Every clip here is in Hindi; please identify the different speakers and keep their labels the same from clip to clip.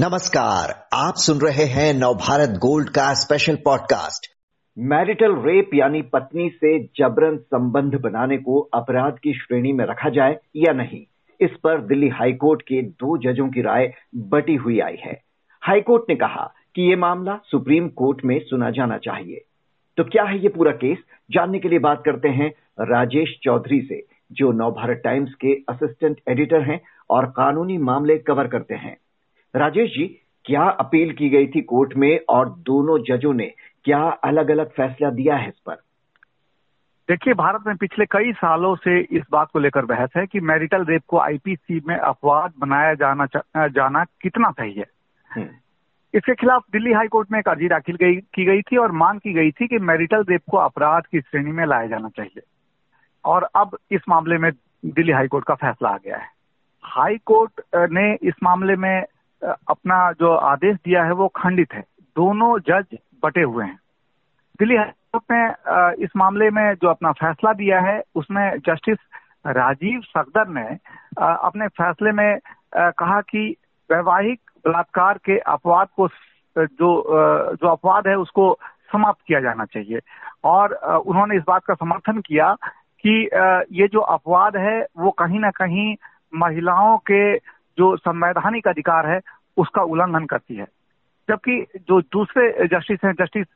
Speaker 1: नमस्कार, आप सुन रहे हैं नवभारत गोल्ड का स्पेशल पॉडकास्ट मैरिटल रेप यानी पत्नी से जबरन संबंध बनाने को अपराध की श्रेणी में रखा जाए या नहीं, इस पर दिल्ली हाईकोर्ट के दो जजों की राय बटी हुई आई है। हाईकोर्ट ने कहा कि ये मामला सुप्रीम कोर्ट में सुना जाना चाहिए। तो क्या है ये पूरा केस? जानने के लिए बात करते हैं राजेश चौधरी से, जो नवभारत टाइम्स के असिस्टेंट एडिटर हैं और कानूनी मामले कवर करते हैं। राजेश जी क्या अपील की गई थी कोर्ट में और दोनों जजों ने क्या अलग अलग फैसला दिया है इस पर?
Speaker 2: देखिए भारत में पिछले कई सालों से इस बात को लेकर बहस है कि मैरिटल रेप को आईपीसी में अपवाद बनाया जाना जाना कितना सही है। हम्म। इसके खिलाफ दिल्ली हाई कोर्ट में एक अर्जी दाखिल की गई थी और मांग की गई थी कि मैरिटल रेप को अपराध की श्रेणी में लाया जाना चाहिए। और अब इस मामले में दिल्ली हाई कोर्ट का फैसला आ गया है। हाई कोर्ट ने इस मामले में अपना जो आदेश दिया है वो खंडित है। दोनों जज बटे हुए हैं। दिल्ली हाईकोर्ट ने इस मामले में जो अपना फैसला दिया है, उसमें जस्टिस राजीव सगदर ने अपने फैसले में कहा कि वैवाहिक बलात्कार के अपवाद को जो जो अपवाद है उसको समाप्त किया जाना चाहिए। और उन्होंने इस बात का समर्थन किया कि ये जो अपवाद है वो कहीं ना कहीं महिलाओं के जो संवैधानिक अधिकार है, उसका उल्लंघन करती है। जबकि जो दूसरे जस्टिस हैं, जस्टिस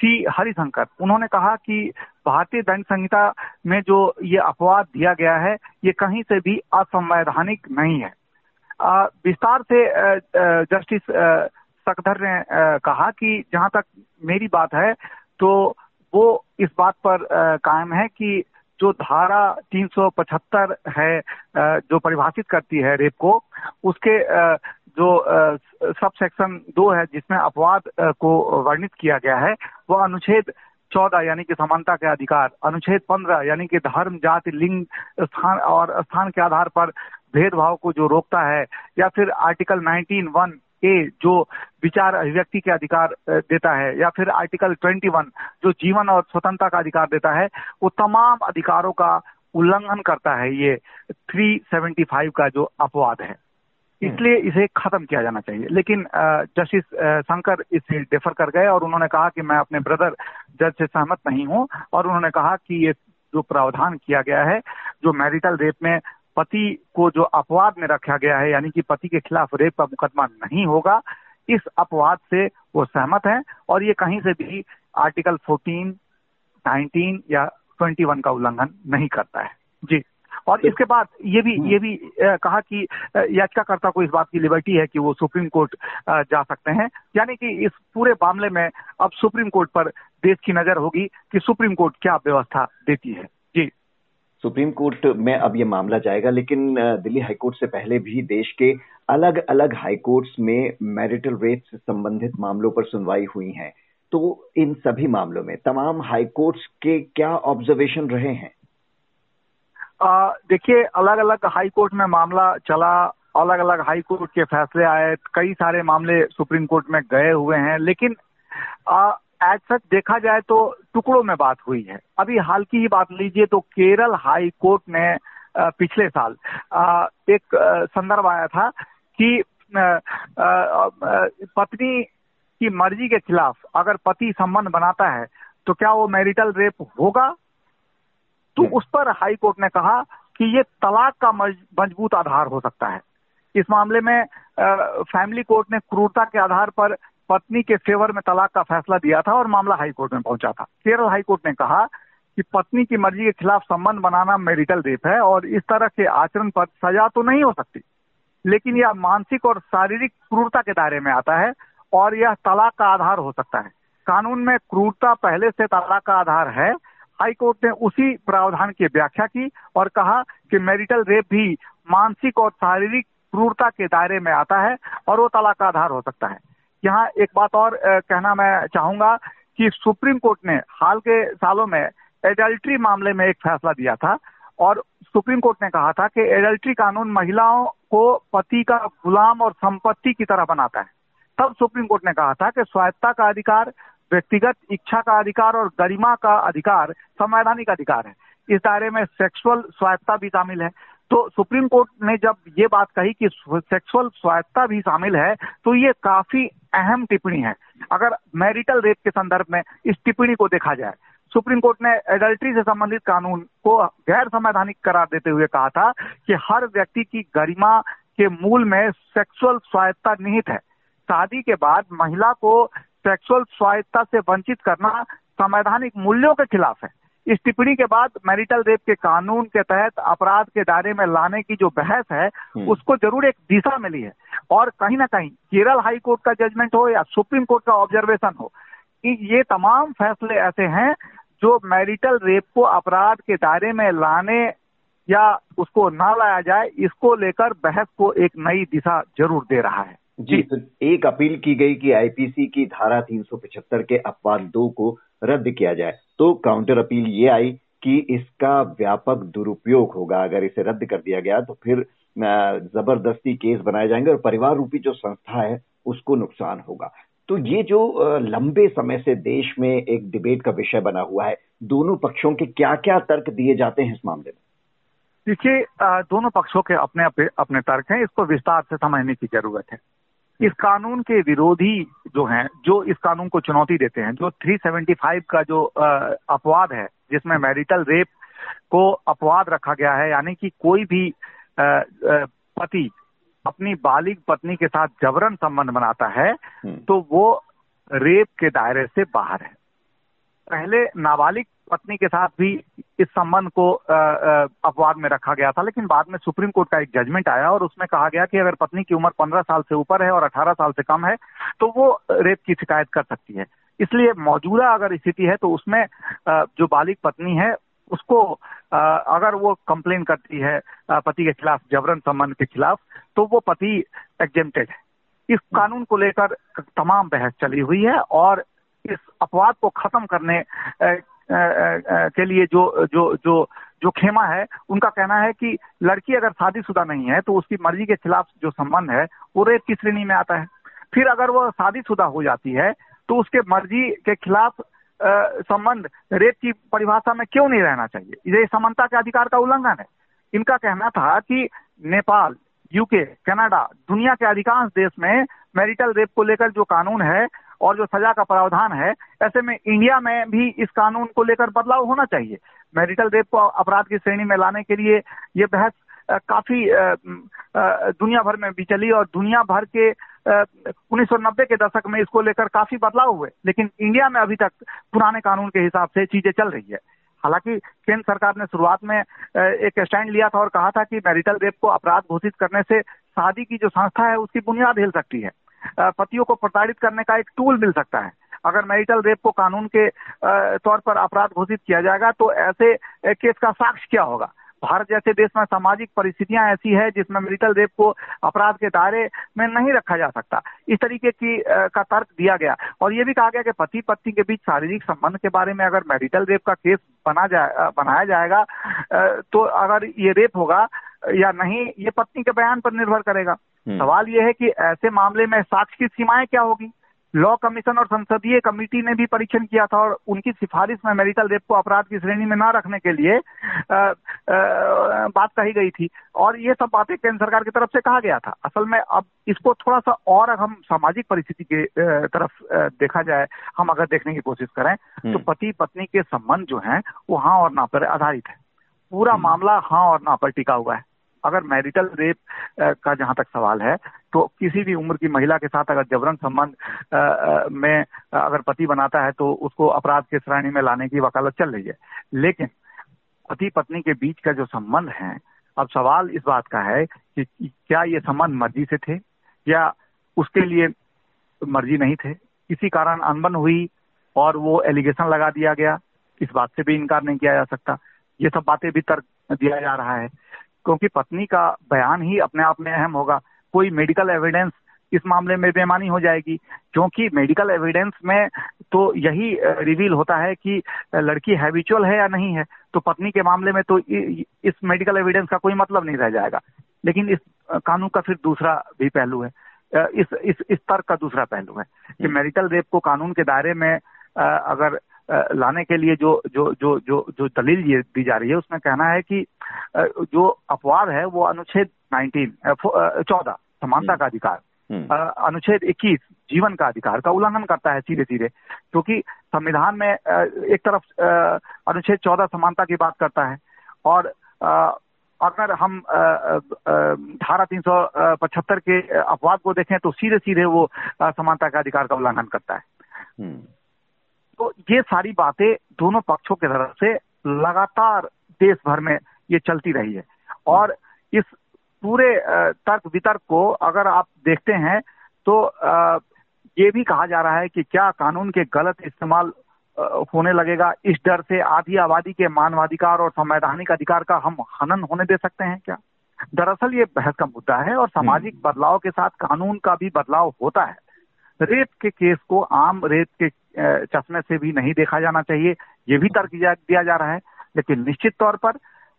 Speaker 2: सी हरिशंकर, उन्होंने कहा कि भारतीय दंड संहिता में जो ये अपवाद दिया गया है, ये कहीं से भी असंवैधानिक नहीं है। विस्तार से जस्टिस सकधर ने कहा कि जहाँ तक मेरी बात है तो वो इस बात पर कायम है कि जो धारा 375 है जो परिभाषित करती है रेप को, उसके जो सब सेक्शन दो है, जिसमें अपवाद को वर्णित किया गया है, वह अनुच्छेद चौदह यानी कि समानता के अधिकार, अनुच्छेद पंद्रह यानी कि धर्म, जाति, लिंग, स्थान और स्थान के आधार पर भेदभाव को जो रोकता है, या फिर आर्टिकल 19 वन ए जो विचार अभिव्यक्ति के अधिकार देता है या फिर आर्टिकल 21 जो जीवन और स्वतंत्रता का अधिकार देता है वो तमाम अधिकारों का उल्लंघन करता है ये 375 का जो अपवाद है हम्म। इसलिए इसे खत्म किया जाना चाहिए लेकिन जस्टिस शंकर इसे डेफर कर गए और उन्होंने कहा कि मैं अपने ब्रदर जज से सहमत नहीं हूँ और उन्होंने कहा कि ये जो प्रावधान किया गया है जो मैरिटल रेप में पति को जो अपवाद में रखा गया है यानी कि पति के खिलाफ रेप का मुकदमा नहीं होगा इस अपवाद से वो सहमत हैं। और ये कहीं से भी आर्टिकल 14, 19 या 21 का उल्लंघन नहीं करता है। जी। और तो, इसके बाद ये भी ये भी कहा कि याचिकाकर्ता को इस बात की लिबर्टी है कि वो सुप्रीम कोर्ट जा सकते हैं। यानी कि इस पूरे मामले में अब सुप्रीम कोर्ट पर देश की नज़र होगी कि सुप्रीम कोर्ट क्या व्यवस्था देती है।
Speaker 1: सुप्रीम कोर्ट में अब ये मामला जाएगा, लेकिन दिल्ली हाईकोर्ट से पहले भी देश के अलग अलग हाईकोर्ट्स में मैरिटल रेप से संबंधित मामलों पर सुनवाई हुई है। तो इन सभी मामलों में तमाम हाईकोर्ट्स के क्या ऑब्जर्वेशन रहे हैं?
Speaker 2: देखिए अलग अलग हाई कोर्ट में मामला चला अलग अलग हाई कोर्ट के फैसले आए, कई सारे मामले सुप्रीम कोर्ट में गए हुए हैं, लेकिन एज सच देखा जाए तो टुकड़ों में बात हुई है। अभी हाल की ही बात लीजिए तो केरल हाई कोर्ट ने पिछले साल एक संदर्भ आया था कि पत्नी की मर्ज़ी के खिलाफ अगर पति संबंध बनाता है तो क्या वो मैरिटल रेप होगा? तो हम्म। उस पर हाई कोर्ट ने कहा कि ये तलाक का मज़बूत आधार हो सकता है। इस मामले में फैमिली कोर्ट ने क्रूरता के आधार पर पत्नी के फेवर में तलाक का फैसला दिया था और मामला हाई कोर्ट में पहुँचा था। केरल हाई कोर्ट ने कहा कि पत्नी की मर्ज़ी के खिलाफ संबंध बनाना मेरिटल रेप है और इस तरह के आचरण पर सजा तो नहीं हो सकती, लेकिन यह मानसिक और शारीरिक क्रूरता के दायरे में आता है और यह तलाक का आधार हो सकता है। कानून में क्रूरता पहले से तलाक का आधार है। हाईकोर्ट ने उसी प्रावधान की व्याख्या की और कहा कि मैरिटल रेप भी मानसिक और शारीरिक क्रूरता के दायरे में आता है और वो तलाक का आधार हो सकता है। यहाँ एक बात और कहना मैं चाहूँगा कि सुप्रीम कोर्ट ने हाल के सालों में एडल्ट्री मामले में एक फैसला दिया था और सुप्रीम कोर्ट ने कहा था कि एडल्ट्री कानून महिलाओं को पति का गुलाम और संपत्ति की तरह बनाता है। तब सुप्रीम कोर्ट ने कहा था कि स्वायत्ता का अधिकार, व्यक्तिगत इच्छा का अधिकार और गरिमा का अधिकार, संवैधानिक अधिकार है। इस दायरे में सेक्सुअल स्वायत्ता भी शामिल है। तो सुप्रीम कोर्ट ने जब ये बात कही कि सेक्सुअल स्वायत्ता भी शामिल है तो ये काफ़ी अहम टिप्पणी है। अगर मैरिटल रेप के संदर्भ में इस टिप्पणी को देखा जाए, सुप्रीम कोर्ट ने एडल्ट्री से संबंधित कानून को गैर संवैधानिक करार देते हुए कहा था कि हर व्यक्ति की गरिमा के मूल में सेक्सुअल स्वायत्ता निहित है। शादी के बाद महिला को सेक्सुअल स्वायत्ता से वंचित करना संवैधानिक मूल्यों के खिलाफ है। इस टिप्पणी के बाद मैरिटल रेप के कानून के तहत अपराध के दायरे में लाने की जो बहस है हम्म। उसको ज़रूर एक दिशा मिली है और कहीं ना कहीं केरल हाई कोर्ट का जजमेंट हो या सुप्रीम कोर्ट का ऑब्जर्वेशन हो कि ये तमाम फैसले ऐसे हैं जो मैरिटल रेप को अपराध के दायरे में लाने या उसको ना लाया जाए इसको लेकर बहस को एक नई दिशा ज़रूर दे रहा है
Speaker 1: जी तो एक अपील की गई कि आईपीसी की धारा 375 के अपवाद दो को रद्द किया जाए। तो काउंटर अपील ये आई कि इसका व्यापक दुरुपयोग होगा। अगर इसे रद्द कर दिया गया तो फिर ज़बरदस्ती केस बनाए जाएँगे और परिवार रूपी जो संस्था है, उसको नुकसान होगा। तो ये जो लंबे समय से देश में एक डिबेट का विषय बना हुआ है, दोनों पक्षों के क्या क्या तर्क दिए जाते हैं इस मामले में?
Speaker 2: देखिए दोनों पक्षों के अपने अपने तर्क हैं। इसको विस्तार से समझने की ज़रूरत है। इस कानून के विरोधी जो हैं जो इस कानून को चुनौती देते हैं जो 375 का जो अपवाद है जिसमें मैरिटल रेप को अपवाद रखा गया है यानी कि कोई भी पति अपनी बालिग पत्नी के साथ जबरन संबंध बनाता है हम्म। तो वो रेप के दायरे से बाहर है पहले नाबालिग पत्नी के साथ भी इस संबंध को अपवाद में रखा गया था, लेकिन बाद में सुप्रीम कोर्ट का एक जजमेंट आया और उसमें कहा गया कि अगर पत्नी की उम्र पंद्रह साल से ऊपर है और अठारह साल से कम है तो वो रेप की शिकायत कर सकती है। इसलिए मौजूदा अगर स्थिति है तो उसमें जो बालिक पत्नी है, उसको अगर वो कंप्लेन करती है पति के खिलाफ, जबरन संबंध के खिलाफ तो वो पति एग्जेप्टेड है। इस कानून को लेकर तमाम बहस चली हुई है और इस अपवाद को खत्म करने के लिए जो जो जो जो खेमा है, उनका कहना है कि लड़की अगर शादीशुदा नहीं है तो उसकी मर्ज़ी के खिलाफ जो संबंध है, वो रेप की श्रेणी में आता है? फिर अगर वो शादीशुदा हो जाती है तो उसके मर्ज़ी के खिलाफ संबंध रेप की परिभाषा में क्यों नहीं रहना चाहिए? ये समानता के अधिकार का उल्लंघन है। इनका कहना था कि नेपाल, यूके, कनाडा, दुनिया के अधिकांश देश में मैरिटल रेप को लेकर जो कानून है और जो सजा का प्रावधान है, ऐसे में इंडिया में भी इस कानून को लेकर बदलाव होना चाहिए। मैरिटल रेप को अपराध की श्रेणी में लाने के लिए ये बहस काफ़ी दुनिया भर में भी चली और दुनिया भर के 1990 के दशक में इसको लेकर काफ़ी बदलाव हुए। लेकिन इंडिया में अभी तक पुराने कानून के हिसाब से चीज़ें चल रही है। हालाँकि केंद्र सरकार ने शुरुआत में एक स्टैंड लिया था और कहा था कि मैरिटल रेप को अपराध घोषित करने से शादी की जो संस्था है उसकी बुनियाद हिल सकती है। पतियों को प्रताड़ित करने का एक टूल मिल सकता है। अगर मैरिटल रेप को कानून के तौर पर अपराध घोषित किया जाएगा तो ऐसे केस का साक्ष्य क्या होगा? भारत जैसे देश में सामाजिक परिस्थितियाँ ऐसी है जिसमें मैरिटल रेप को अपराध के दायरे में नहीं रखा जा सकता। इस तरीके की का तर्क दिया गया। और ये भी कहा गया कि पति पत्नी के बीच शारीरिक संबंध के बारे में अगर मैरिटल रेप का केस बना जाए बनाया जाएगा तो अगर ये रेप होगा या नहीं ये पत्नी के बयान पर निर्भर करेगा हम्म। सवाल ये है कि ऐसे मामले में साक्ष्य की सीमाएँ क्या होगी लॉ कमीशन और संसदीय कमेटी ने भी परीक्षण किया था और उनकी सिफारिश में मेडिकल रेप को अपराध की श्रेणी में न रखने के लिए आ, आ, बात कही गई थी और ये सब बातें केंद्र सरकार की तरफ़ से कहा गया था असल में अब इसको थोड़ा सा और हम सामाजिक परिस्थिति के तरफ़ देखा जाए हम अगर देखने की कोशिश करें तो हम्म। पति पत्नी के संबंध जो है वो हाँ और ना पर आधारित है पूरा हम्म। मामला हाँ और ना पर टिका हुआ है अगर मैरिटल रेप का जहाँ तक सवाल है तो किसी भी उम्र की महिला के साथ अगर जबरन संबंध में अगर पति बनाता है तो उसको अपराध के श्रेणी में लाने की वकालत चल रही है। लेकिन पति पत्नी के बीच का जो संबंध है, अब सवाल इस बात का है कि क्या ये संबंध मर्ज़ी से थे? या उसके लिए मर्ज़ी नहीं थे? किसी कारण अनबन हुई और वो एलिगेशन लगा दिया गया। इस बात से भी इनकार नहीं किया जा सकता। ये सब बातें भी तर्क दिया जा रहा है। क्योंकि पत्नी का बयान ही अपने आप में अहम होगा। कोई मेडिकल एविडेंस इस मामले में बेमानी हो जाएगी। क्योंकि मेडिकल एविडेंस में तो यही रिवील होता है कि लड़की हैबिचुअल है या नहीं है। तो पत्नी के मामले में तो इस मेडिकल एविडेंस का कोई मतलब नहीं रह जाएगा। लेकिन इस कानून का फिर दूसरा भी पहलू है। इस इस इस तर्क का दूसरा पहलू है कि मैरिटल हम्म। रेप को कानून के दायरे में अगर लाने के लिए जो जो जो जो जो दलील ये दी जा रही है उसमें कहना है कि जो अपवाद है वो अनुच्छेद 19 चौदह समानता का अधिकार हम्म। अनुच्छेद 21 जीवन का अधिकार का उल्लंघन करता है सीधे सीधे क्योंकि संविधान में एक तरफ़ अनुच्छेद 14 समानता की बात करता है और अगर हम धारा तीन सौ पचहत्तर के अपवाद को देखें तो सीधे सीधे वो समानता के अधिकार का उल्लंघन करता है हम्म। तो ये सारी बातें दोनों पक्षों की तरफ़ से लगातार देश भर में ये चलती रही है। और इस पूरे तर्क वितर्क को अगर आप देखते हैं तो ये भी कहा जा रहा है कि क्या कानून के गलत इस्तेमाल होने लगेगा। इस डर से आधी आबादी के मानवाधिकार और संवैधानिक अधिकार का हम हनन होने दे सकते हैं क्या? दरअसल ये बहस का मुद्दा है और सामाजिक हम्म। बदलाव के साथ कानून का भी बदलाव होता है। रेप के केस को आम रेप के चश्मे से भी नहीं देखा जाना चाहिए, ये भी तर्क दिया जा रहा है। लेकिन निश्चित तौर पर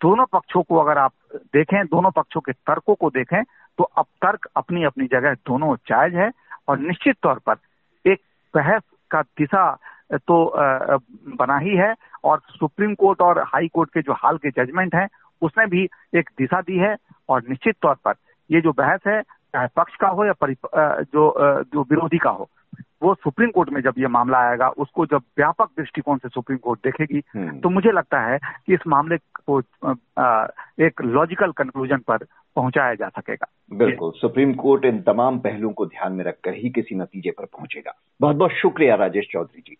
Speaker 2: दोनों पक्षों को अगर आप देखें, दोनों पक्षों के तर्कों को देखें तो अब तर्क अपनी अपनी जगह दोनों जायज़ है। और निश्चित तौर पर एक बहस का दिशा तो बना ही है और सुप्रीम कोर्ट और हाई कोर्ट के जो हाल के जजमेंट हैं, उसने भी एक दिशा दी है। और निश्चित तौर पर ये जो बहस है चाहे पक्ष का हो या जो जो विरोधी का हो वो सुप्रीम कोर्ट में जब ये मामला आएगा उसको जब व्यापक दृष्टिकोण से सुप्रीम कोर्ट देखेगी हम्म। तो मुझे लगता है कि इस मामले को एक लॉजिकल कंक्लूजन पर पहुँचाया जा सकेगा।
Speaker 1: बिल्कुल। सुप्रीम कोर्ट इन तमाम पहलुओं को ध्यान में रखकर ही किसी नतीजे पर पहुंचेगा। बहुत बहुत शुक्रिया राजेश चौधरी जी।